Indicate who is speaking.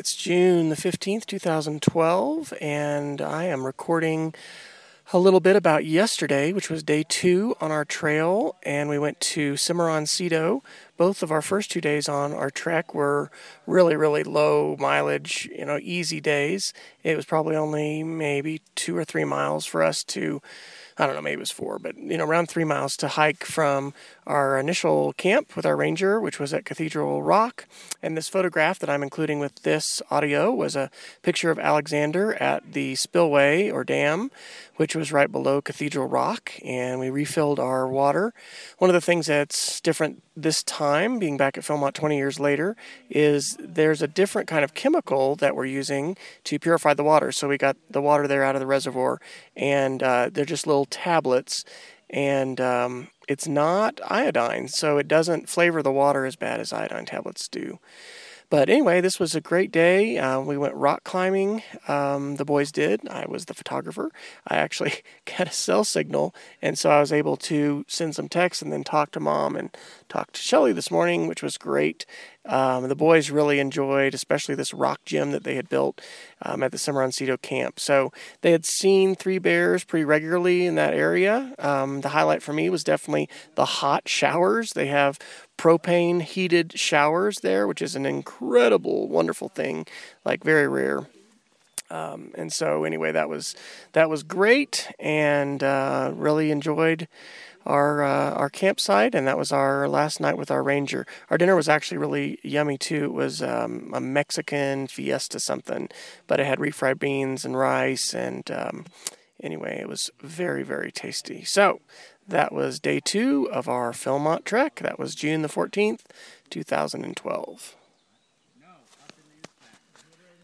Speaker 1: It's June the 15th, 2012, and I am recording a little bit about yesterday, which was day two on our trail, and we went to Cimarroncito. Both of our first two days on our trek were really, really low mileage, you know, easy days. It was probably only maybe two or three miles for us to I don't know, maybe it was four, but you know, around three miles to hike from our initial camp with our ranger, which was at Cathedral Rock. And this photograph that I'm including with this audio was a picture of Alexander at the spillway or dam, which was right below Cathedral Rock. And we refilled our water. One of the things that's different this time, being back at Philmont 20 years later, is there's a different kind of chemical that we're using to purify the water. So we got the water there out of the reservoir, and uh, they're just little tablets, and um, it's not iodine, so it doesn't flavor the water as bad as iodine tablets do. But anyway, this was a great day. Uh, we went rock climbing. Um, the boys did. I was the photographer. I actually got a cell signal, and so I was able to send some texts and then talk to mom and talk to Shelly this morning, which was great. Um, the boys really enjoyed, especially this rock gym that they had built um, at the Cimarroncito camp. So they had seen three bears pretty regularly in that area. Um, the highlight for me was definitely the hot showers. They have propane heated showers there, which is an incredible, wonderful thing, like very rare. Um, and so anyway, that was that was great, and uh, really enjoyed our uh, our campsite, and that was our last night with our ranger. Our dinner was actually really yummy too. It was um, a Mexican fiesta something, but it had refried beans and rice, and um, anyway, it was very very tasty. So that was day two of our Philmont trek. That was June the fourteenth, two thousand and twelve.